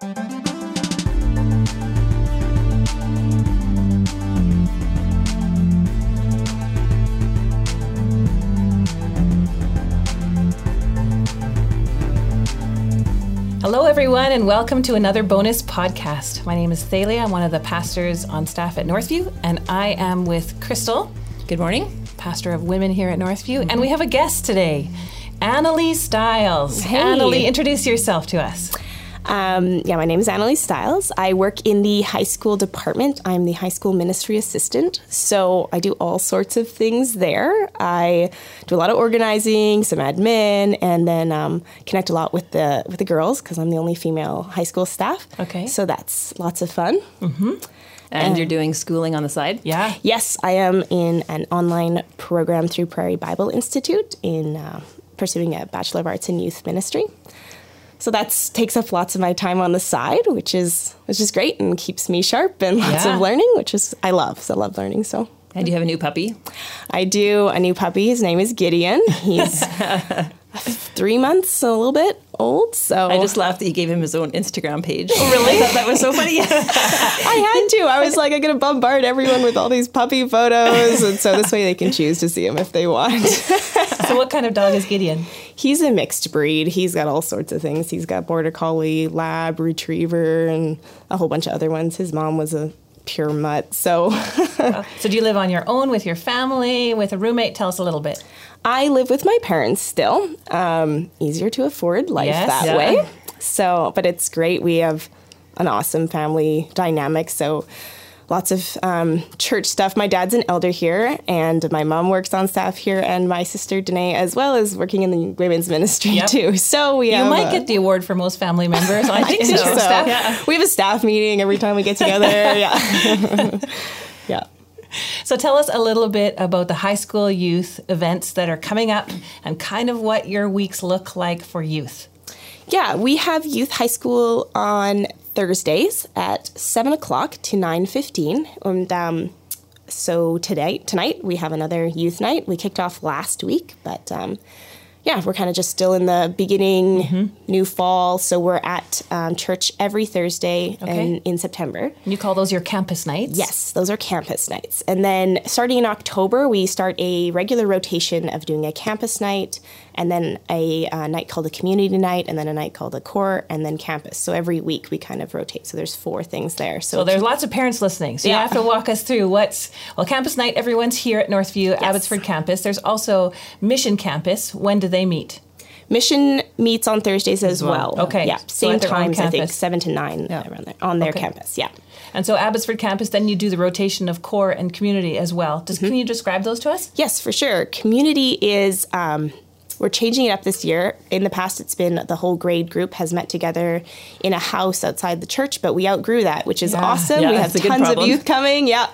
Hello, everyone, and welcome to another bonus podcast. My name is Thalia. I'm one of the pastors on staff at Northview, and I am with Crystal. Good morning. Pastor of women here at Northview. And we have a guest today, Annalie Stiles. Hey. Annalie, introduce yourself to us. Um, yeah, my name is Annalise Stiles. I work in the high school department. I'm the high school ministry assistant. So I do all sorts of things there. I do a lot of organizing, some admin, and then um, connect a lot with the with the girls because I'm the only female high school staff. Okay. So that's lots of fun. And you're doing schooling on the side? Yeah. Yes, I am in an online program through Prairie Bible Institute in uh, pursuing a Bachelor of Arts in Youth Ministry. So that takes up lots of my time on the side, which is which is great and keeps me sharp and lots Yeah. of learning, which is I love. So I love learning. So And you have a new puppy? I do a new puppy. His name is Gideon. He's three months, a little bit old. So I just laughed that you gave him his own Instagram page. Oh, really? I thought that was so funny. I had to. I was like, I'm gonna bombard everyone with all these puppy photos, and so this way they can choose to see him if they want. So, what kind of dog is Gideon? He's a mixed breed. He's got all sorts of things. He's got border collie, lab, retriever, and a whole bunch of other ones. His mom was a pure mutt. So So, do you live on your own with your family, with a roommate? Tell us a little bit. I live with my parents still. Um, easier to afford life Yes. that Yeah. way. So, but it's great. We have an awesome family dynamic. So, lots of um, church stuff. My dad's an elder here, and my mom works on staff here, and my sister Danae as well is working in the women's ministry Yep. too. So we You might a- get the award for most family members. I think think so. so. Staff. We have a staff meeting every time we get together. yeah. yeah. So tell us a little bit about the high school youth events that are coming up and kind of what your weeks look like for youth. Yeah, we have youth high school on Thursdays at seven o'clock to nine fifteen, and um, so today tonight we have another youth night. We kicked off last week, but um, yeah, we're kind of just still in the beginning, Mm-hmm. new fall. So we're at um, church every Thursday Okay. in, in September. You call those your campus nights? Yes, those are campus nights. And then starting in October, we start a regular rotation of doing a campus night and then a uh, night called a community night and then a night called a core and then campus. So every week we kind of rotate. So there's four things there. So, So there's lots of parents listening. So you have to walk us through what's well campus night. Everyone's here at Northview Abbotsford campus. There's also Mission Campus. When do they meet? mission meets on Thursdays as well. Okay. Yeah, same their times, I think, 7 to 9 around there on their Okay. campus. Yeah. And so Abbotsford campus. Then you do the rotation of core and community as well. Just can you describe those to us? Yes, for sure. Community is um, we're changing it up this year. In the past, it's been the whole grade group has met together in a house outside the church, but we outgrew that, which is Yeah. awesome. Yeah, we have that's a good tons of youth coming. Yeah,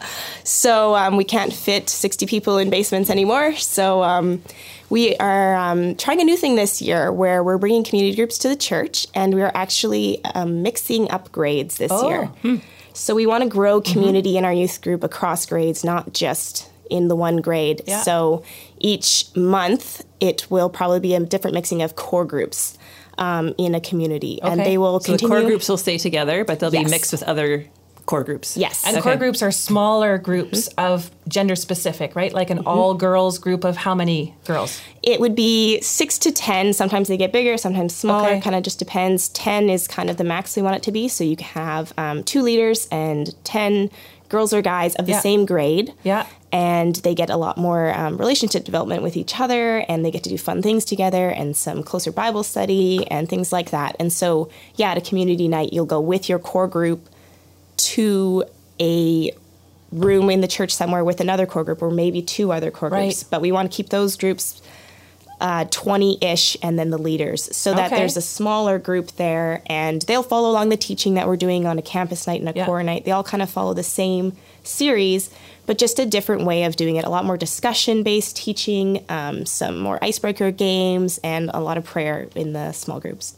so um, we can't fit sixty people in basements anymore. So. Um, we are um, trying a new thing this year where we're bringing community groups to the church and we're actually um, mixing up grades this Oh, year. So we want to grow community in our youth group across grades, not just in the one grade. Yeah. So each month it will probably be a different mixing of core groups um, in a community, and they will So the core groups will stay together, but they'll Yes. be mixed with other core groups. Yes. And Okay. core groups are smaller groups of gender specific, right? Like an all girls group of how many girls? It would be six to ten. Sometimes they get bigger, sometimes smaller. Okay. Kind of just depends. Ten is kind of the max we want it to be. So you can have um, two leaders and ten girls or guys of the Yeah. same grade. Yeah. And they get a lot more um, relationship development with each other, and they get to do fun things together, and some closer Bible study and things like that. And so, yeah, at a community night, you'll go with your core group to a room in the church somewhere with another core group or maybe two other core Right. groups. But we want to keep those groups uh, 20-ish and then the leaders so that Okay. there's a smaller group there and they'll follow along the teaching that we're doing on a campus night and a Yeah. core night they all kind of follow the same series but just a different way of doing it. A lot more discussion based teaching um, some more icebreaker games and a lot of prayer in the small groups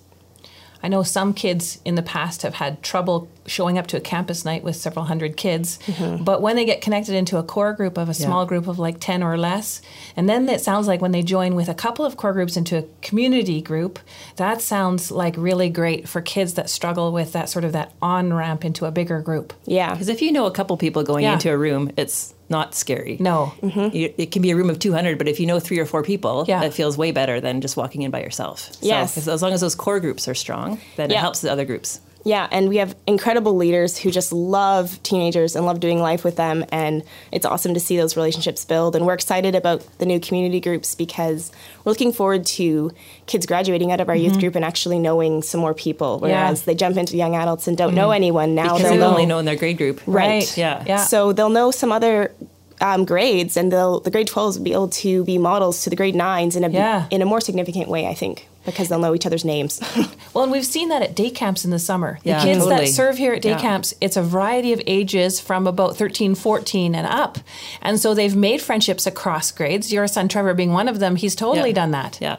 I know some kids in the past have had trouble showing up to a campus night with several hundred kids, mm-hmm. but when they get connected into a core group of a small group of like 10 or less, and then it sounds like when they join with a couple of core groups into a community group, that sounds like really great for kids that struggle with that sort of that on ramp into a bigger group. Yeah. Because if you know a couple people going Yeah. into a room, it's not scary. No. Mm-hmm. You- It can be a room of 200, but if you know three or four people, Yeah. that feels way better than just walking in by yourself. Yes. if- as long as those core groups are strong, then it helps the other groups. Yeah, and we have incredible leaders who just love teenagers and love doing life with them. And it's awesome to see those relationships build. And we're excited about the new community groups because we're looking forward to kids graduating out of our mm-hmm. youth group and actually knowing some more people. Whereas they jump into young adults and don't know mm-hmm. anyone. Now Because they'll know. only known their grade group. Right. Yeah. Yeah. So they'll know some other um, grades, and they'll the grade 12s will be able to be models to the grade 9s in a, Yeah. in a more significant way, I think, because they'll know each other's names. Well, and we've seen that at day camps in the summer. Yeah, the kids totally. that serve here at day Yeah. camps, it's a variety of ages from about 13, 14 and up. And so they've made friendships across grades. Your son Trevor being one of them, he's totally Yeah. done that. Yeah.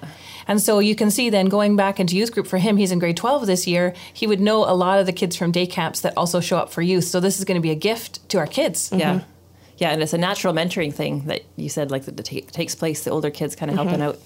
And so you can see then going back into youth group for him, he's in grade 12 this year. He would know a lot of the kids from day camps that also show up for youth. So this is going to be a gift to our kids. Yeah. Yeah, and it's a natural mentoring thing that you said, like that ta- takes place. The older kids kind of helping mm-hmm. out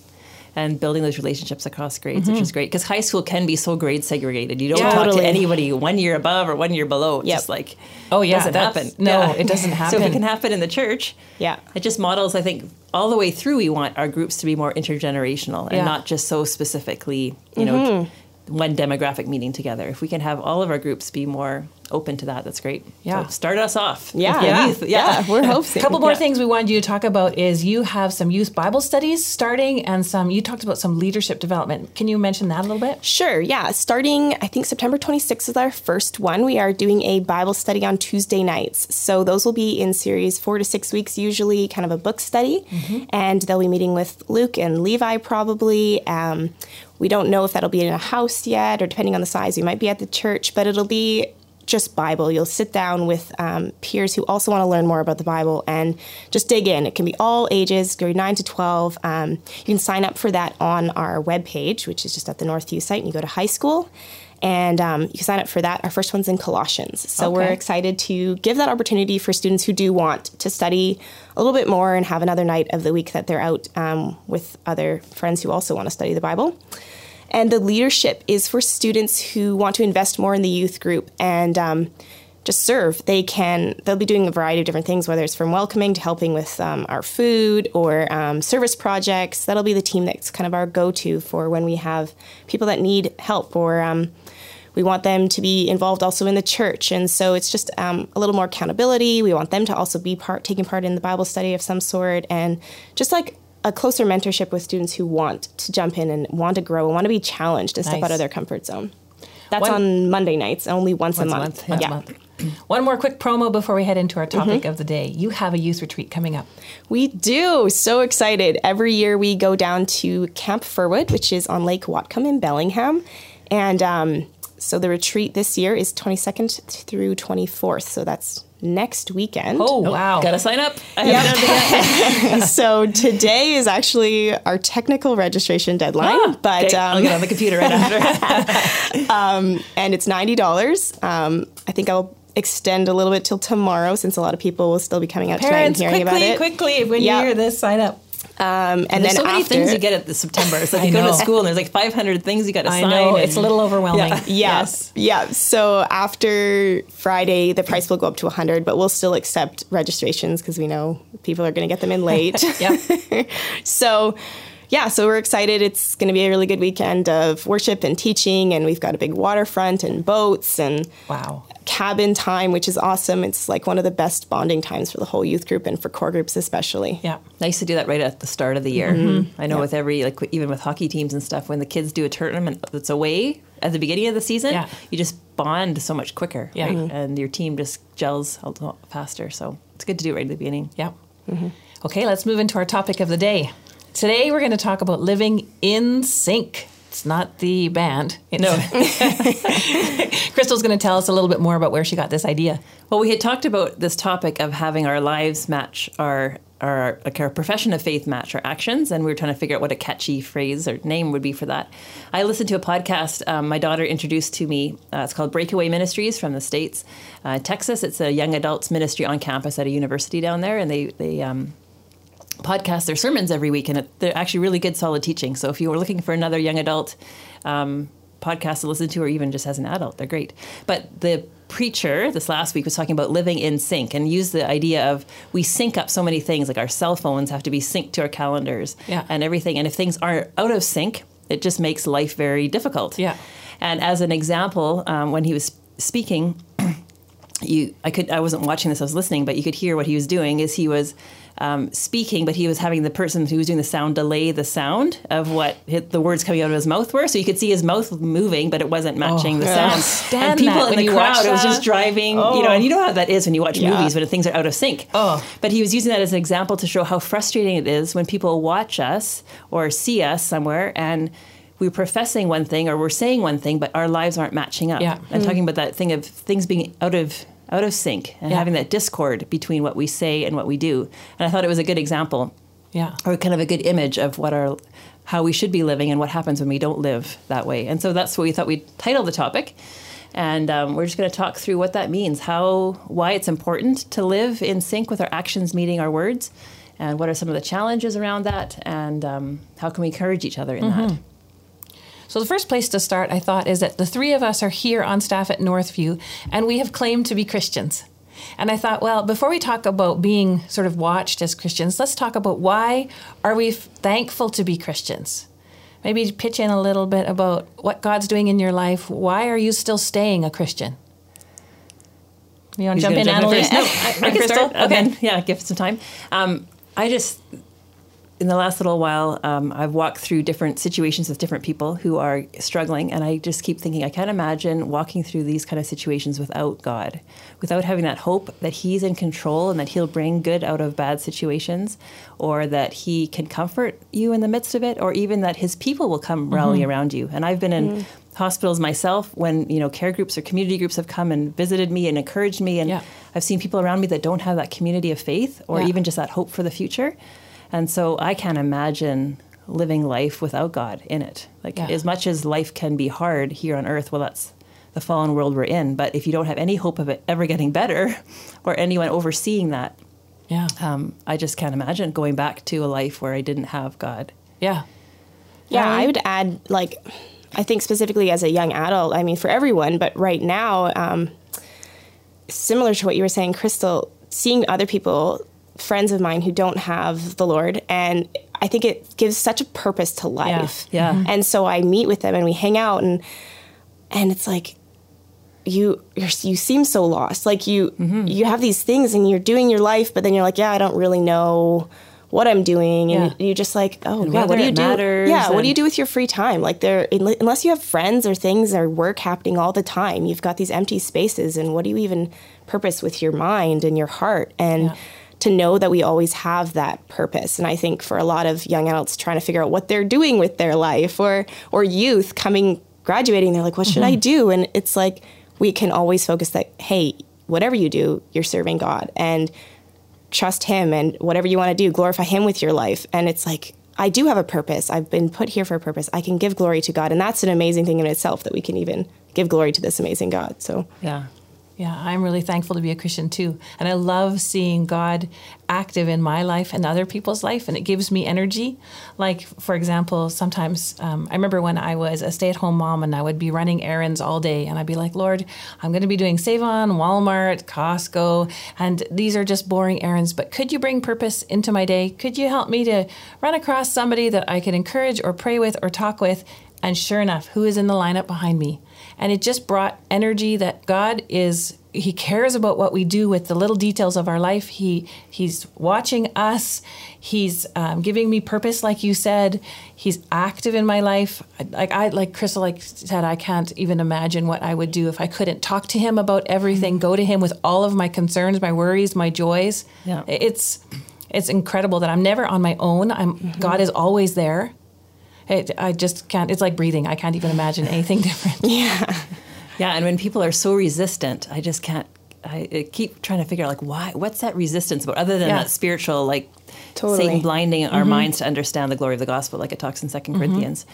and building those relationships across grades, which mm-hmm. is great. Because high school can be so grade segregated. You don't Yeah. talk Totally. to anybody one year above or one year below. It's Yep. just like, Oh, yeah, doesn't happen. no, it doesn't happen. So if it can happen in the church, Yeah. it just models. I think all the way through, we want our groups to be more intergenerational and Yeah. not just so specifically, you know. Mm-hmm. One demographic meeting together. If we can have all of our groups be more open to that, that's great. Yeah. So start us off. Yeah. the Yeah. Yeah, we're hoping. A couple more Yeah. things we wanted you to talk about is you have some youth Bible studies starting and some you talked about some leadership development. Can you mention that a little bit? Sure, yeah. Starting, I think September 26th is our first one. We are doing a Bible study on Tuesday nights. So those will be in series four to six weeks, usually kind of a book study. And they'll be meeting with Luke and Levi probably. Um, we don't know if that'll be in a house yet, or depending on the size, we might be at the church, but it'll be just Bible. You'll sit down with um, peers who also want to learn more about the Bible and just dig in. It can be all ages, grade 9 to 12. Um, you can sign up for that on our webpage, which is just at the Northview site, and you go to high school. And um, you can sign up for that. Our first one's in Colossians. So we're excited to give that opportunity for students who do want to study a little bit more and have another night of the week that they're out um, with other friends who also want to study the Bible. And the leadership is for students who want to invest more in the youth group and um, just serve. They can, they'll be doing a variety of different things, whether it's from welcoming to helping with um, our food or um, service projects. That'll be the team that's kind of our go to for when we have people that need help or um, we want them to be involved also in the church. And so it's just um, a little more accountability. We want them to also be part, taking part in the Bible study of some sort and just like a closer mentorship with students who want to jump in and want to grow and want to be challenged and step out of their comfort zone. That's One- on Monday nights, only once, Once a a month. month, once a month. One more quick promo before we head into our topic of the day. You have a youth retreat coming up. We do. So excited. Every year we go down to Camp Firwood, which is on Lake Whatcom in Bellingham. And um, so the retreat this year is 22nd through 24th. So that's next weekend. Oh, wow. Gotta sign up. I haven't done it so today is actually our technical registration deadline, but Okay, I'll um, get on the computer right after. and it's ninety dollars. Um, I think I'll extend a little bit till tomorrow, since a lot of people will still be coming out Parents, tonight and hearing quickly, about it. quickly, when Yeah. you hear this, sign up. Um, and There's then so many after, things you get at the September. It's like you go to school and there's like 500 things you got to I sign. know, and- it's a little overwhelming. Yeah. Yeah. Yes. Yeah. So after Friday, the price will go up to 100, but we'll still accept registrations because we know people are going to get them in late. Yep. so, yeah, so we're excited. It's going to be a really good weekend of worship and teaching, and we've got a big waterfront and boats and Wow. cabin time, which is awesome. It's like one of the best bonding times for the whole youth group and for core groups especially. Yeah. Nice to do that right at the start of the year. Mm-hmm. I know with every like even with hockey teams and stuff, when the kids do a tournament that's away at the beginning of the season, Yeah. you just bond so much quicker, Yeah. right? Mm-hmm. And your team just gels a lot faster. So it's good to do it right at the beginning. Yep. Okay, let's move into our topic of the day. Today we're going to talk about living in sync. It's not the band. No. Crystal's going to tell us a little bit more about where she got this idea. Well, we had talked about this topic of having our lives match our our like our profession of faith match our actions, and we were trying to figure out what a catchy phrase or name would be for that. I listened to a podcast um, my daughter introduced to me. Uh, it's called Breakaway Ministries from the states, uh, Texas. It's a young adults ministry on campus at a university down there, and they they um, podcast their sermons every week, and it, they're actually really good, solid teaching. So if you were looking for another young adult um, podcast to listen to, or even just as an adult, they're great. But the preacher this last week was talking about living in sync and used the idea of we sync up so many things, like our cell phones have to be synced to our calendars Yeah. and everything. And if things aren't out of sync, it just makes life very difficult. Yeah. And as an example, um, when he was speaking, you I could I wasn't watching this I was listening but you could hear what he was doing is he was um, speaking but he was having the person who was doing the sound delay the sound of what hit the words coming out of his mouth were so you could see his mouth moving but it wasn't matching the I sound stand and people in the crowd it was just that. driving you Oh. know and you know how that is when you watch Yeah. movies when things are out of sync Oh. but he was using that as an example to show how frustrating it is when people watch us or see us somewhere and we're professing one thing or we're saying one thing, but our lives aren't matching up. Yeah. And talking about that thing of things being out of out of sync and Yeah. having that discord between what we say and what we do. And I thought it was a good example Yeah. or kind of a good image of what our how we should be living and what happens when we don't live that way. And so that's what we thought we'd title the topic. And um, we're just going to talk through what that means, how why it's important to live in sync with our actions meeting our words, and what are some of the challenges around that, and um, how can we encourage each other in that. So the first place to start, I thought, is that the three of us are here on staff at Northview, and we have claimed to be Christians. And I thought, well, before we talk about being sort of watched as Christians, let's talk about why are we f- thankful to be Christians? Maybe pitch in a little bit about what God's doing in your life. Why are you still staying a Christian? You want to jump in, Annalise? first? No, I, I can Crystal? start. Okay. Yeah, give it some time. Um, I just, in the last little while, um, I've walked through different situations with different people who are struggling, and I just keep thinking, I can't imagine walking through these kind of situations without God, without having that hope that He's in control and that He'll bring good out of bad situations, or that He can comfort you in the midst of it, or even that His people will come rally around you. And I've been in hospitals myself when you know care groups or community groups have come and visited me and encouraged me and Yeah. I've seen people around me that don't have that community of faith or Yeah. even just that hope for the future. And so I can't imagine living life without God in it. Like Yeah. as much as life can be hard here on earth, well that's the fallen world we're in, but if you don't have any hope of it ever getting better or anyone overseeing that, Yeah. um, I just can't imagine going back to a life where I didn't have God. Yeah. Yeah, Allie? I would add, like, I think specifically as a young adult, I mean, for everyone, but right now, um, similar to what you were saying, Crystal, seeing other people, friends of mine who don't have the Lord, and I think it gives such a purpose to life. Yeah. Mhm. And so I meet with them and we hang out, and and it's like, you you're, you seem so lost. Like you Mm-hmm. you have these things and you're doing your life, but then you're like, yeah, I don't really know what I'm doing, and Yeah. you're just like, oh And yeah, what do you do? matters yeah, what do you do with your free time? Like there, unless you have friends or things or work happening all the time, you've got these empty spaces, and what do you even purpose with your mind and your heart and Yeah. To know that we always have that purpose. And I think for a lot of young adults trying to figure out what they're doing with their life or or youth coming graduating, they're like, what should I mm-hmm. do? And it's like we can always focus that, hey, whatever you do, you're serving God and trust him and whatever you want to do, glorify him with your life. And it's like I do have a purpose. I've been put here for a purpose. I can give glory to God. And that's an amazing thing in itself that we can even give glory to this amazing God. So Yeah. Yeah, I'm really thankful to be a Christian too. And I love seeing God active in my life and other people's life, and it gives me energy. Like, for example, sometimes um, I remember when I was a stay at home mom and I would be running errands all day, and I'd be like, Lord, I'm going to be doing Save On, Walmart, Costco, and these are just boring errands, but could you bring purpose into my day? Could you help me to run across somebody that I could encourage or pray with or talk with? And sure enough, who is in the lineup behind me? And it just brought energy that God is he cares about what we do with the little details of our life. He he's watching us. He's um, giving me purpose, like you said. He's active in my life. Like I like Crystal, like said, I can't even imagine what I would do if I couldn't talk to him about everything. Go to him with all of my concerns, my worries, my joys. Yeah. it's it's incredible that I'm never on my own. I'm God is always there. It, I just can't. It's like breathing. I can't even imagine anything different. Yeah, yeah. and when people are so resistant, I just can't I, I keep trying to figure out like why what's that resistance about other than Yeah. that spiritual like Totally. Satan blinding our mm-hmm. minds to understand the glory of the gospel like it talks in 2nd mm-hmm. Corinthians.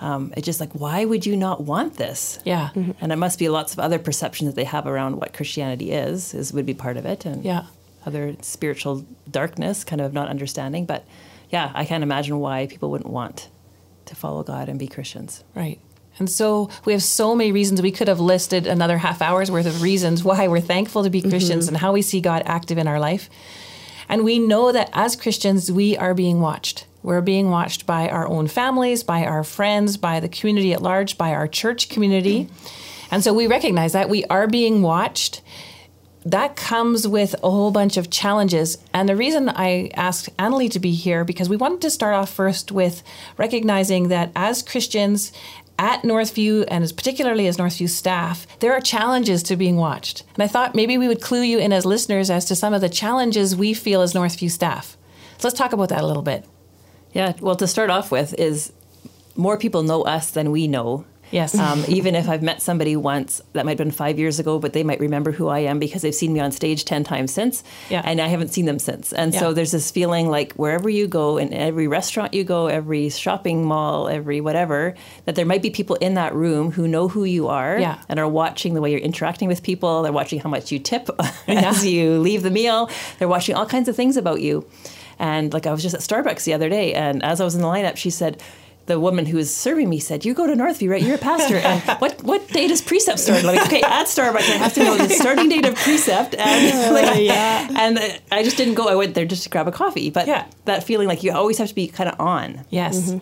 Um, it's just like why would you not want this? Yeah. Mm-hmm. And it must be lots of other perceptions that they have around what Christianity is, is would be part of it. And Yeah. other spiritual darkness, kind of not understanding. But yeah, I can't imagine why people wouldn't want to follow God and be Christians. Right. And so we have so many reasons. We could have listed another half hour's worth of reasons why we're thankful to be Christians mm-hmm. and how we see God active in our life. And we know that as Christians, we are being watched. We're being watched by our own families, by our friends, by the community at large, by our church community. And so we recognize that we are being watched. That comes with a whole bunch of challenges. And the reason I asked Annalie to be here, because we wanted to start off first with recognizing that as Christians at Northview, and as particularly as Northview staff, there are challenges to being watched. And I thought maybe we would clue you in as listeners as to some of the challenges we feel as Northview staff. So let's talk about that a little bit. Yeah, well, to start off with, is more people know us than we know. Yes. Um, even if I've met somebody once, that might have been five years ago, but they might remember who I am because they've seen me on stage 10 times since. Yeah. And I haven't seen them since. And Yeah. so there's this feeling like wherever you go, in every restaurant you go, every shopping mall, every whatever, that there might be people in that room who know who you are Yeah. and are watching the way you're interacting with people. They're watching how much you tip as you leave the meal. They're watching all kinds of things about you. And like I was just at Starbucks the other day, and as I was in the lineup, she said, the woman who was serving me said, "You go to Northview, right? You're a pastor. And what what day does Precept start?" Like, okay, at Starbucks, I have to know the starting date of Precept, and like, and uh, I just didn't go. I went there just to grab a coffee, but Yeah. that feeling like you always have to be kind of on. yes.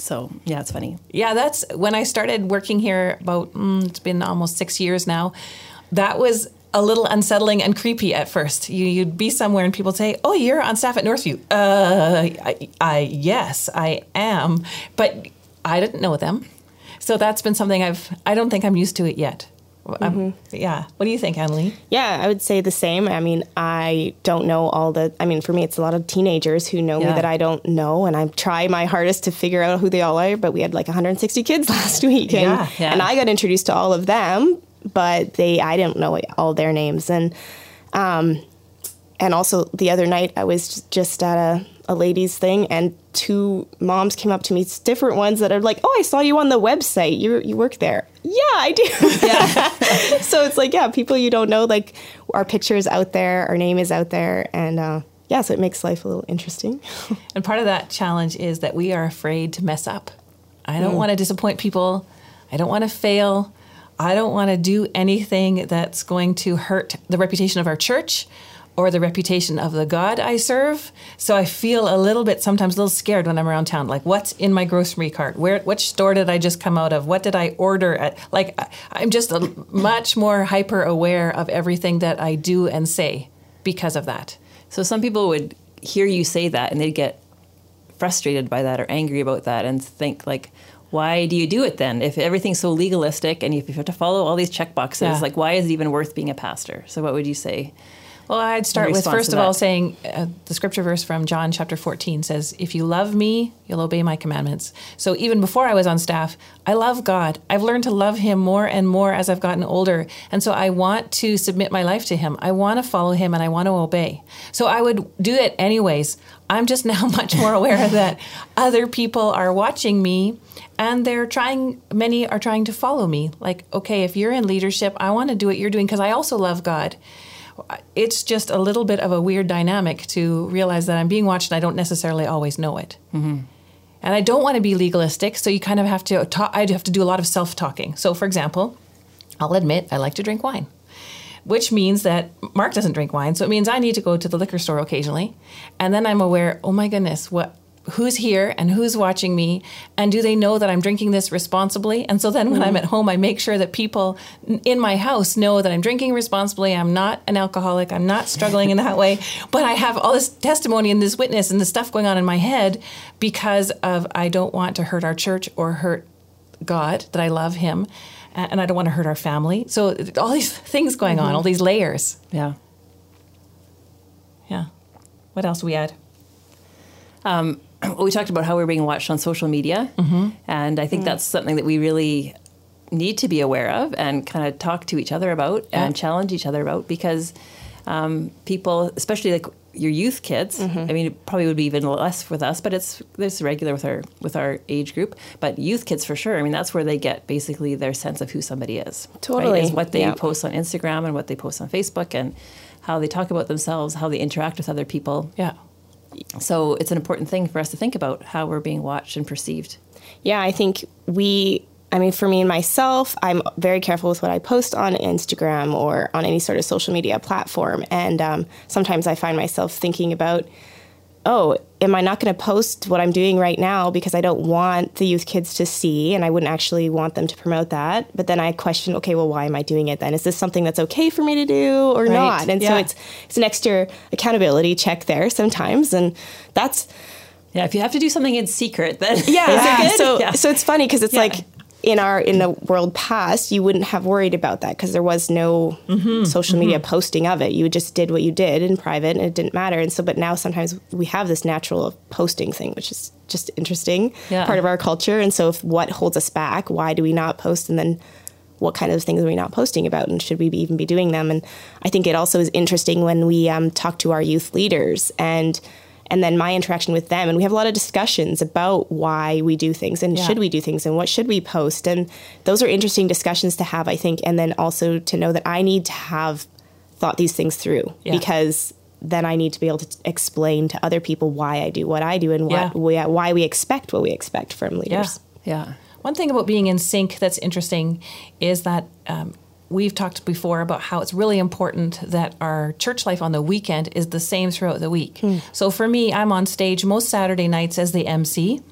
So yeah, it's funny. Yeah, that's when I started working here about, mm, it's been almost six years now. That was a little unsettling and creepy at first. You, you'd be somewhere and people say, Oh, you're on staff at Northview. Uh, I, I, yes, I am. But I didn't know them. So that's been something I've, I don't think I'm used to it yet. Um, yeah. What do you think, Emily? Yeah, I would say the same. I mean, I don't know all the. I mean, for me, it's a lot of teenagers who know Yeah. me that I don't know, and I try my hardest to figure out who they all are. But we had like 160 kids last week, and, Yeah, yeah. and I got introduced to all of them, but they I didn't know all their names, and um, and also the other night I was just at a, a ladies thing, and two moms came up to me, it's different ones that are like, "Oh, I saw you on the website. You you work there." Yeah, I do. Yeah, so it's like yeah people you don't know like our picture is out there our name is out there and uh, yeah so it makes life a little interesting And part of that challenge is that we are afraid to mess up. I don't want to disappoint people. I don't want to fail. I don't want to do anything that's going to hurt the reputation of our church or the reputation of the God I serve. So I feel a little bit sometimes a little scared when I'm around town. Like, what's in my grocery cart? Where, which store did I just come out of? What did I order at? Like, I'm just a, much more hyper aware of everything that I do and say because of that. So some people would hear you say that and they'd get frustrated by that or angry about that and think like, why do you do it then? If everything's so legalistic and if you have to follow all these check boxes, Yeah. like why is it even worth being a pastor? So what would you say? Well, I'd start with first of all saying uh, the scripture verse from John chapter 14 says, If you love me, you'll obey my commandments. So even before I was on staff, I love God. I've learned to love him more and more as I've gotten older. And so I want to submit my life to him. I want to follow him and I want to obey. So I would do it anyways. I'm just now much more aware that other people are watching me and they're trying many are trying to follow me like okay if you're in leadership i want to do what you're doing because i also love god it's just a little bit of a weird dynamic to realize that i'm being watched and i don't necessarily always know it. Mm-hmm. And i don't want to be legalistic so you kind of have to talk i have to do a lot of self-talking. So for example i'll admit i like to drink wine which means that Mark doesn't drink wine, so it means I need to go to the liquor store occasionally, and then I'm aware, oh my goodness, what who's here and who's watching me and do they know that I'm drinking this responsibly? And so then when I'm mm-hmm. at home I make sure that people in my house know that I'm drinking responsibly, I'm not an alcoholic, I'm not struggling in that way, but I have all this testimony and this witness and this stuff going on in my head because of I don't want to hurt our church or hurt God, that I love him, and I don't want to hurt our family. So all these things going on, all mm-hmm. these layers. Yeah. Yeah. What else we add? Well, we talked about how we're being watched on social media, and I think that's something that we really need to be aware of and kind of talk to each other about Yeah. and challenge each other about because um, people, especially like your youth kids, Mm-hmm. I mean, it probably would be even less with us, but it's it's regular with our with our age group. But youth kids for sure. I mean, that's where they get basically their sense of who somebody is. right? Totally. is what they Yeah. post on Instagram and what they post on Facebook and how they talk about themselves, how they interact with other people. Yeah. So it's an important thing for us to think about how we're being watched and perceived. Yeah, I think we, I mean, for me and myself, I'm very careful with what I post on Instagram or on any sort of social media platform. And um, sometimes I find myself thinking about, oh, am I not going to post what I'm doing right now because I don't want the youth kids to see and I wouldn't actually want them to promote that? But then I question, okay, well, why am I doing it then? Is this something that's okay for me to do or Right. not? And so it's it's an extra accountability check there sometimes, and that's Yeah, if you have to do something in secret, then yeah. is it good? So Yeah. so it's funny because it's Yeah. like in our in the world past, you wouldn't have worried about that because there was no Mm-hmm. social media posting of it. You just did what you did in private, and it didn't matter. And so, but now sometimes we have this natural posting thing, which is just interesting Yeah. part of our culture. And so, if what holds us back? Why do we not post? And then what kind of things are we not posting about and should we be, even be doing them and i think it also is interesting when we um, talk to our youth leaders and and then my interaction with them and we have a lot of discussions about why we do things and Yeah. should we do things and what should we post and those are interesting discussions to have i think and then also to know that i need to have thought these things through Yeah. because then i need to be able to explain to other people why i do what i do and Yeah. we, why we expect what we expect from leaders yeah. One thing about being in sync that's interesting is that um, we've talked before about how it's really important that our church life on the weekend is the same throughout the week. Hmm. So for me, I'm on stage most Saturday nights as the MC.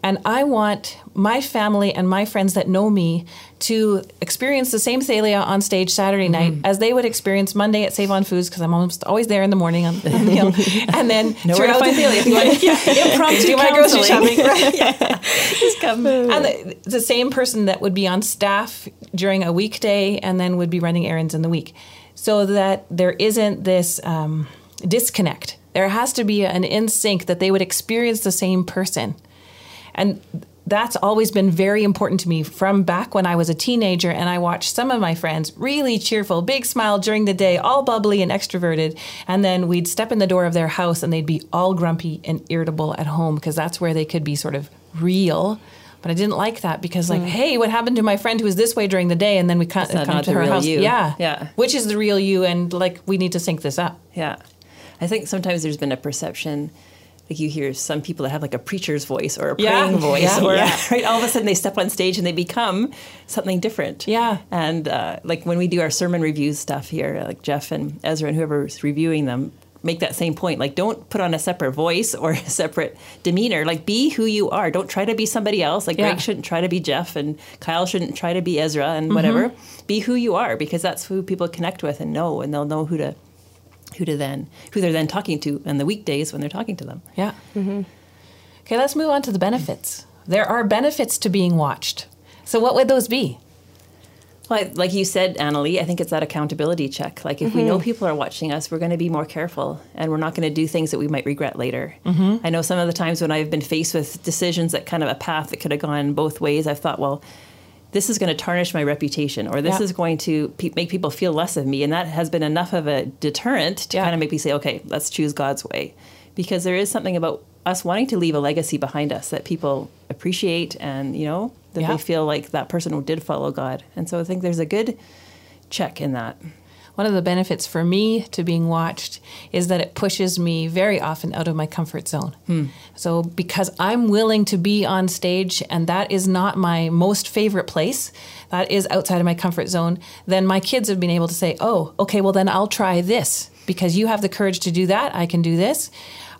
And I want my family and my friends that know me to experience the same Thalia on stage Saturday hmm. night as they would experience Monday at Save on Foods because I'm almost always there in the morning on, on the hill. And then throughout the- Thalia if you want to impromptu do my grocery shopping. Just come. and the, the same person that would be on staff during a weekday and then would be running errands in the week so that there isn't this um, disconnect there has to be an in sync that they would experience the same person and that's always been very important to me from back when I was a teenager and I watched some of my friends really cheerful, big smile during the day, all bubbly and extroverted. And then we'd step in the door of their house and they'd be all grumpy and irritable at home because that's where they could be sort of real. But I didn't like that because, like, hey, what happened to my friend who was this way during the day? And then we come, not- come to the her real house. you. Yeah. Yeah. Which is the real you? And, like, we need to sync this up. Yeah. I think sometimes there's been a perception, like you hear some people that have like a preacher's voice or a Yeah. praying voice, Yeah. or Yeah. right, all of a sudden they step on stage and they become something different. Yeah. And uh, like when we do our sermon reviews stuff here, like Jeff and Ezra and whoever's reviewing them, make that same point. Like, don't put on a separate voice or a separate demeanor. Like, be who you are. Don't try to be somebody else. Like, Yeah. Greg shouldn't try to be Jeff, and Kyle shouldn't try to be Ezra, and whatever. Mm-hmm. Be who you are, because that's who people connect with and know, and they'll know who to who to then who they're then talking to on the weekdays when they're talking to them. Yeah. Mm-hmm. Okay, let's move on to the benefits. There are benefits to being watched. So, what would those be? Well, I- like you said, Annalie, I think it's that accountability check. Like, if we know mm-hmm. people are watching us, we're going to be more careful and we're not going to do things that we might regret later. Mm-hmm. I know some of the times when I've been faced with decisions that kind of a path that could have gone both ways, I've thought, well, this is going to tarnish my reputation or this Yeah. is going to pe- make people feel less of me. And that has been enough of a deterrent to Yeah. kind of make me say, okay, let's choose God's way. Because there is something about us wanting to leave a legacy behind us that people appreciate and, you know, that Yeah. they feel like that person who did follow God. And so I think there's a good check in that. One of the benefits for me to being watched is that it pushes me very often out of my comfort zone. Hmm. So, because I'm willing to be on stage and that is not my most favorite place, that is outside of my comfort zone, then my kids have been able to say, oh, okay, well, then I'll try this because you have the courage to do that. I can do this.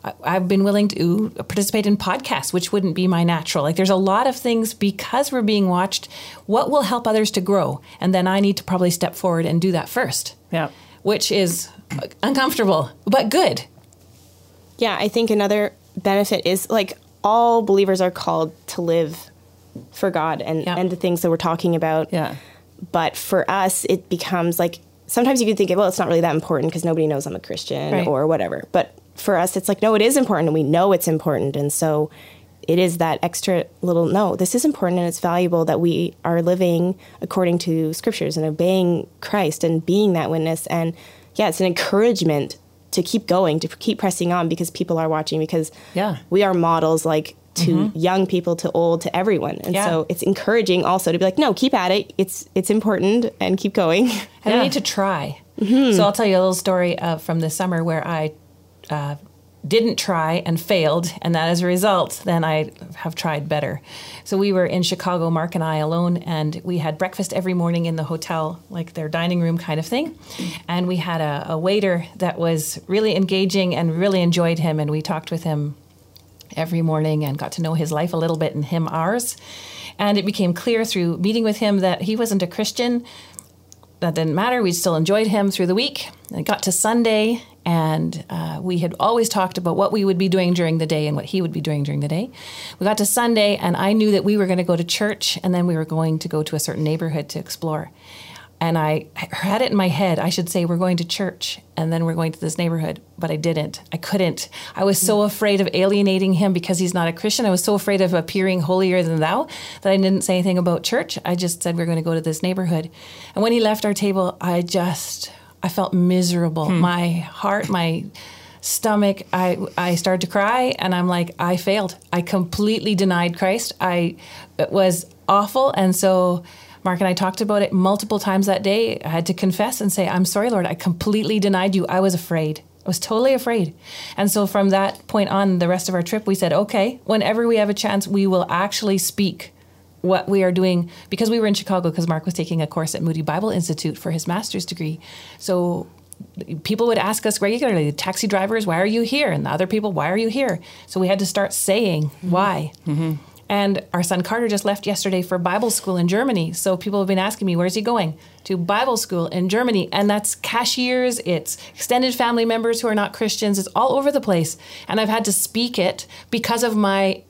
I- I've been willing to participate in podcasts, which wouldn't be my natural. Like, there's a lot of things because we're being watched. What will help others to grow? And then I need to probably step forward and do that first Yeah. which is uncomfortable but good. Yeah, I think another benefit is like all believers are called to live for God and, Yeah. and the things that we're talking about. Yeah. But for us, it becomes like sometimes you can think, well, it's not really that important because nobody knows I'm a Christian Right. or whatever. But for us, it's like, no, it is important and we know it's important. And so it is that extra little no, this is important and it's valuable that we are living according to scriptures and obeying Christ and being that witness. And yeah, it's an encouragement to keep going, to keep pressing on because people are watching, because Yeah. we are models like to young people, to old, to everyone. And Yeah. so it's encouraging also to be like, no, keep at it. It's it's important and keep going. And Yeah. we need to try. So I'll tell you a little story uh, from this summer where I uh, didn't try and failed, and that as a result, then I have tried better. So we were in Chicago, Mark and I alone, and we had breakfast every morning in the hotel, like their dining room kind of thing. And we had a, a waiter that was really engaging and really enjoyed him, and we talked with him every morning and got to know his life a little bit and him ours. And it became clear through meeting with him that he wasn't a Christian. That didn't matter. We still enjoyed him through the week. It got to Sunday, and uh, we had always talked about what we would be doing during the day and what he would be doing during the day. We got to Sunday, and I knew that we were going to go to church, and then we were going to go to a certain neighborhood to explore. And I had it in my head, I should say, we're going to church and then we're going to this neighborhood, but I didn't. I couldn't. I was so afraid of alienating him because he's not a Christian. I was so afraid of appearing holier than thou that I didn't say anything about church. I just said we're going to go to this neighborhood. And when he left our table, I just, I felt miserable. Hmm. My heart, my stomach, I, I started to cry and I'm like, I failed. I completely denied Christ. I, it was awful. And so, Mark and I talked about it multiple times that day. I had to confess and say, I'm sorry, Lord, I completely denied you. I was afraid. I was totally afraid. And so from that point on, the rest of our trip, we said, okay, whenever we have a chance, we will actually speak what we are doing because we were in Chicago because Mark was taking a course at Moody Bible Institute for his master's degree. So people would ask us regularly, taxi drivers, why are you here? And the other people, why are you here? So we had to start saying mm-hmm. why. Mm-hmm. And our son Carter just left yesterday for Bible school in Germany. So people have been asking me, where's he going? To Bible school in Germany. And that's cashiers, it's extended family members who are not Christians, it's all over the place. And I've had to speak it because of my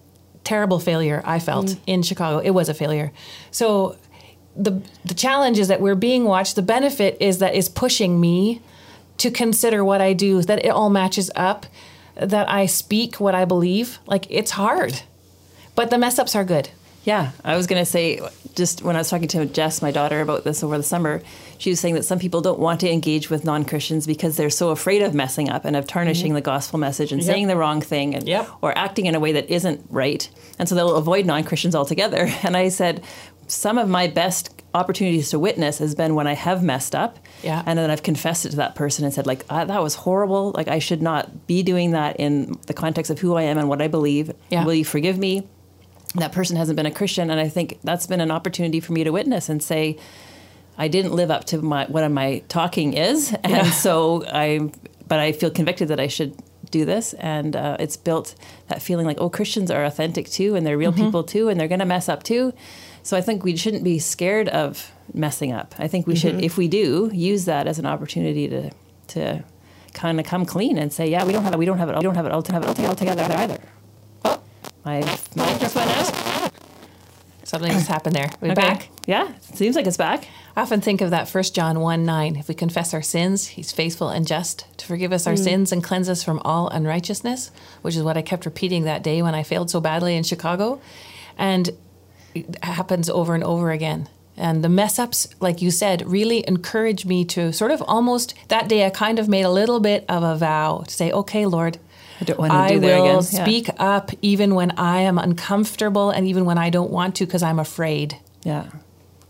terrible failure I felt mm. in Chicago. It was a failure. So the the challenge is that we're being watched. The benefit is that is pushing me to consider what I do, that it all matches up, that I speak what I believe. Like it's hard. But the mess ups are good. Yeah, I was going to say, just when I was talking to Jess, my daughter, about this over the summer, she was saying that some people don't want to engage with non Christians because they're so afraid of messing up and of tarnishing the gospel message and saying the wrong thing and, Yep. or acting in a way that isn't right. And so they'll avoid non Christians altogether. And I said, some of my best opportunities to witness has been when I have messed up. Yeah. And then I've confessed it to that person and said, like, ah, that was horrible. Like, I should not be doing that in the context of who I am and what I believe. Yeah. Will you forgive me? That person hasn't been a Christian, and I think that's been an opportunity for me to witness and say, I didn't live up to my what my talking is, and so I, but I feel convicted that I should do this, and uh, it's built that feeling like, oh, Christians are authentic too, and they're real people too, and they're going to mess up too. So I think we shouldn't be scared of messing up. I think we should, if we do, use that as an opportunity to to kind of come clean and say, yeah, we don't have it, we don't have it, we don't have it all, to have it all together either. My mic just went out. Something just happened there. We're Okay. back. Yeah, seems like it's back. I often think of that First John 1 9. If we confess our sins, he's faithful and just to forgive us our hmm. sins and cleanse us from all unrighteousness, which is what I kept repeating that day when I failed so badly in Chicago. And it happens over and over again. And the mess ups, like you said, really encourage me to sort of almost that day, I kind of made a little bit of a vow to say, okay, Lord, I don't want to I do that will again. Yeah. speak up even when I am uncomfortable and even when I don't want to because I'm afraid. Yeah.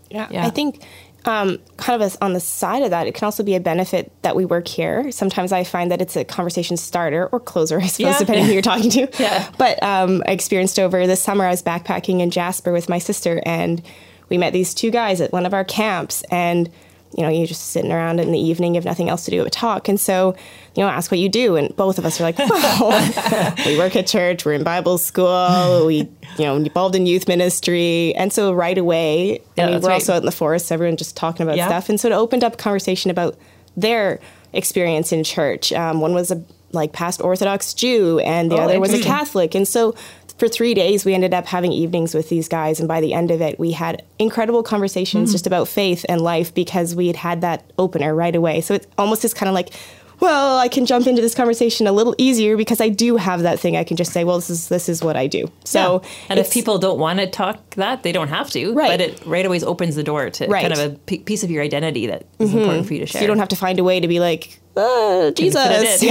Yeah, Yeah. I think um, kind of as on the side of that, it can also be a benefit that we work here. Sometimes I find that it's a conversation starter or closer, I suppose, Yeah. depending who you're talking to. Yeah. But um, I experienced over this summer, I was backpacking in Jasper with my sister, and we met these two guys at one of our camps, and you know, you're just sitting around in the evening, you have nothing else to do but talk. And so, you know, ask what you do. And both of us are like, well, we work at church, we're in Bible school, we, you know, involved in youth ministry. And so right away, Yeah, I mean, we're right. also out in the forest, everyone just talking about Yeah. stuff. And so it opened up conversation about their experience in church. Um, one was a like past Orthodox Jew, and the Oh, other was a. Catholic. And so for three days, we ended up having evenings with these guys. And by the end of it, we had incredible conversations just about faith and life because we had had that opener right away. So it almost is kind of like well, I can jump into this conversation a little easier because I do have that thing. I can just say, well, this is this is what I do. So, Yeah. and if people don't want to talk that, they don't have to. Right. But it right away opens the door to Right. kind of a p- piece of your identity that is mm-hmm. important for you to share. so you don't have to find a way to be like, uh, Jesus.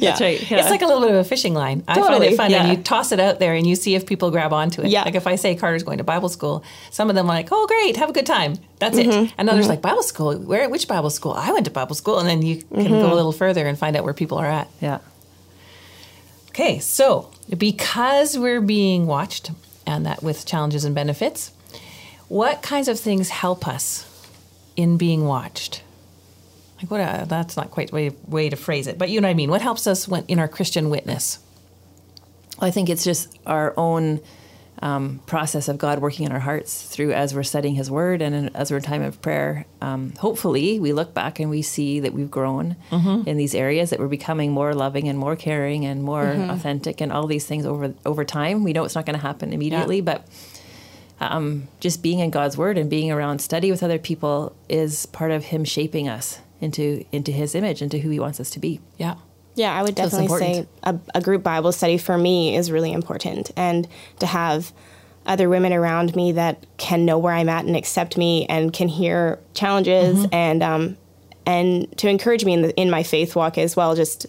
Yeah. That's right. Yeah. It's like a little bit of a fishing line. I find Totally, it fun, yeah. and you toss it out there, and you see if people grab onto it. Yeah. Like if I say Carter's going to Bible school, some of them are like, "Oh, great, have a good time." That's Mm-hmm. it. And others like Bible school. Where? Which Bible school? I went to Bible school, and then you can Mm-hmm. go a little further and find out where people are at. yeah. Okay, so because we're being watched, and that with challenges and benefits, what kinds of things help us in being watched? Like what? A, that's not quite the way way to phrase it, but you know what I mean. What helps us when in our Christian witness? I think it's just our own um, process of God working in our hearts through as we're studying His Word and in, as we're in time of prayer. Um, hopefully, we look back and we see that we've grown in these areas, that we're becoming more loving and more caring and more authentic, and all these things over over time. We know it's not going to happen immediately, but um, just being in God's Word and being around study with other people is part of Him shaping us into into His image, into who He wants us to be. Yeah. Yeah, I would So definitely say a, a group Bible study for me is really important. And to have other women around me that can know where I'm at and accept me and can hear challenges Mm-hmm. and um, and to encourage me in the, in my faith walk as well, just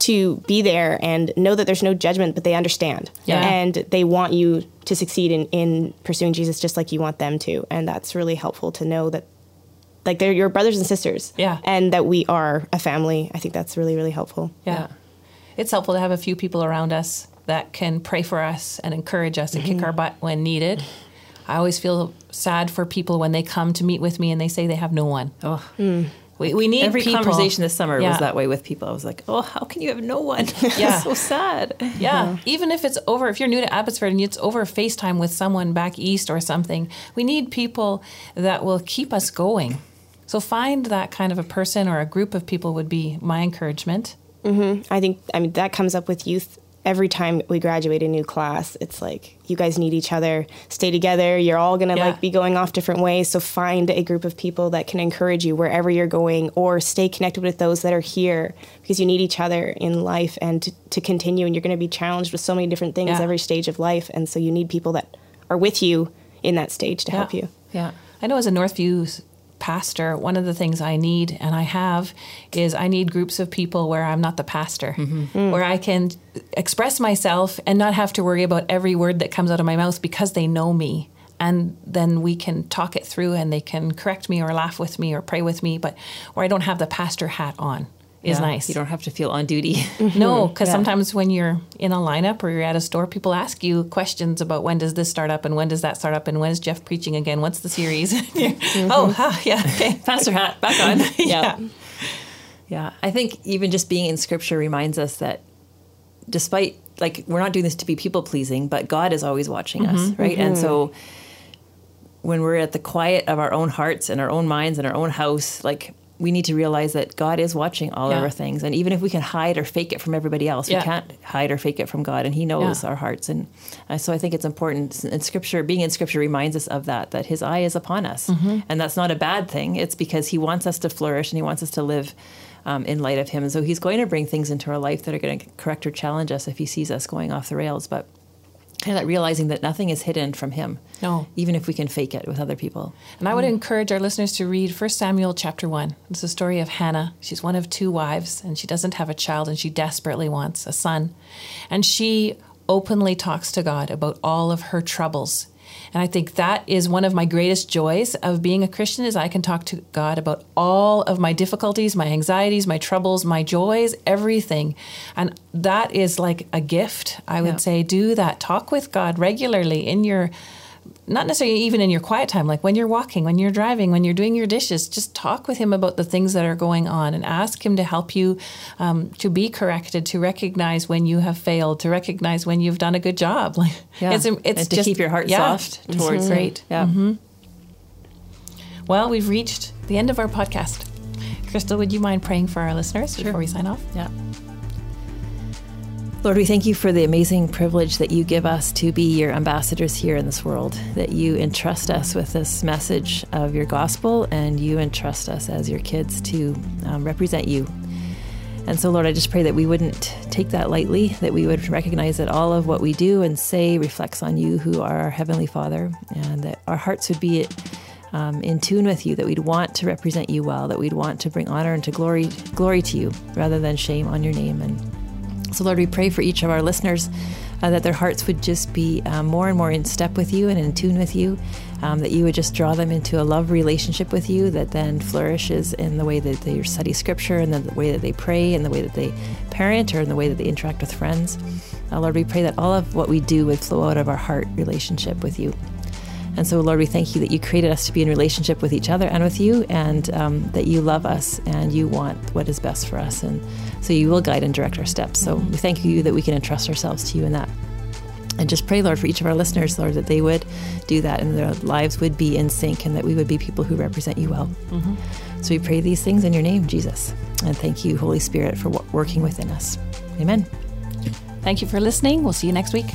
to be there and know that there's no judgment, but they understand. Yeah. And they want you to succeed in, in pursuing Jesus just like you want them to. And that's really helpful to know that like they're your brothers and sisters. Yeah. And that we are a family. I think that's really, really helpful. Yeah. Yeah. It's helpful to have a few people around us that can pray for us and encourage us and kick Mm-hmm. our butt when needed. I always feel sad for people when they come to meet with me and they say they have no one. Oh. We, we need Every people. conversation this summer Yeah. was that way with people. I was like, "Oh, how can you have no one?" Yeah. so sad. Yeah, even if it's over, if you're new to Abbotsford and it's over FaceTime with someone back east or something, we need people that will keep us going. So find that kind of a person or a group of people would be my encouragement. Mm-hmm. I think I mean that comes up with youth every time we graduate a new class. It's like you guys need each other. Stay together. You're all going to Yeah. like be going off different ways, so find a group of people that can encourage you wherever you're going or stay connected with those that are here because you need each other in life and to, to continue and you're going to be challenged with so many different things Yeah. every stage of life and so you need people that are with you in that stage to help you. Yeah. I know as a Northview pastor, one of the things I need, and I have, is I need groups of people where I'm not the pastor, mm-hmm. where I can express myself and not have to worry about every word that comes out of my mouth because they know me. And then we can talk it through and they can correct me or laugh with me or pray with me, but where I don't have the pastor hat on is Yeah. nice. You don't have to feel on duty. No, because Yeah. sometimes when you're in a lineup or you're at a store, people ask you questions about when does this start up and when does that start up and when is Jeff preaching again? What's the series? Oh, mm-hmm. huh, yeah, okay. Pastor hat back on. Yeah. Yeah, I think even just being in scripture reminds us that despite like we're not doing this to be people pleasing, but God is always watching us, mm-hmm, right? And mm-hmm. so when we're at the quiet of our own hearts and our own minds and our own house, like we need to realize that God is watching all Yeah. of our things. And even if we can hide or fake it from everybody else, Yeah. we can't hide or fake it from God. And He knows Yeah. our hearts. And uh, so I think it's important. And Scripture, being in Scripture, reminds us of that, that His eye is upon us. Mm-hmm. And that's not a bad thing. It's because He wants us to flourish and He wants us to live um, in light of Him. And so He's going to bring things into our life that are going to correct or challenge us if He sees us going off the rails. But kind of that realizing that nothing is hidden from Him. No. Even if we can fake it with other people. And I would mm. encourage our listeners to read 1 Samuel chapter 1. It's the story of Hannah. She's one of two wives, and she doesn't have a child, and she desperately wants a son. And she openly talks to God about all of her troubles. And I think that is one of my greatest joys of being a Christian is I can talk to God about all of my difficulties, my anxieties, my troubles, my joys, everything. And that is like a gift. I would Yeah. say do that. Talk with God regularly in your not necessarily even in your quiet time, like when you're walking, when you're driving, when you're doing your dishes, just talk with him about the things that are going on and ask him to help you um, to be corrected, to recognize when you have failed, to recognize when you've done a good job. Like Yeah. it's um, it's and to just keep your heart yeah, soft it's towards great. Him. Yeah. Mm-hmm. Well, we've reached the end of our podcast. Crystal, would you mind praying for our listeners before we sign off? Yeah. Lord, we thank you for the amazing privilege that you give us to be your ambassadors here in this world, that you entrust us with this message of your gospel, and you entrust us as your kids to um, represent you. And so, Lord, I just pray that we wouldn't take that lightly, that we would recognize that all of what we do and say reflects on you, who are our Heavenly Father, and that our hearts would be um, in tune with you, that we'd want to represent you well, that we'd want to bring honor and to glory, glory to you rather than shame on your name. And so, Lord, we pray for each of our listeners uh, that their hearts would just be um, more and more in step with you and in tune with you, um, that you would just draw them into a love relationship with you that then flourishes in the way that they study scripture and the way that they pray and the way that they parent or in the way that they interact with friends. Uh, Lord, we pray that all of what we do would flow out of our heart relationship with you. And so, Lord, we thank you that you created us to be in relationship with each other and with you, and um, that you love us and you want what is best for us. And so you will guide and direct our steps. So we thank you that we can entrust ourselves to you in that. And just pray, Lord, for each of our listeners, Lord, that they would do that and their lives would be in sync and that we would be people who represent you well. Mm-hmm. So we pray these things in your name, Jesus. And thank you, Holy Spirit, for working within us. Amen. Thank you for listening. We'll see you next week.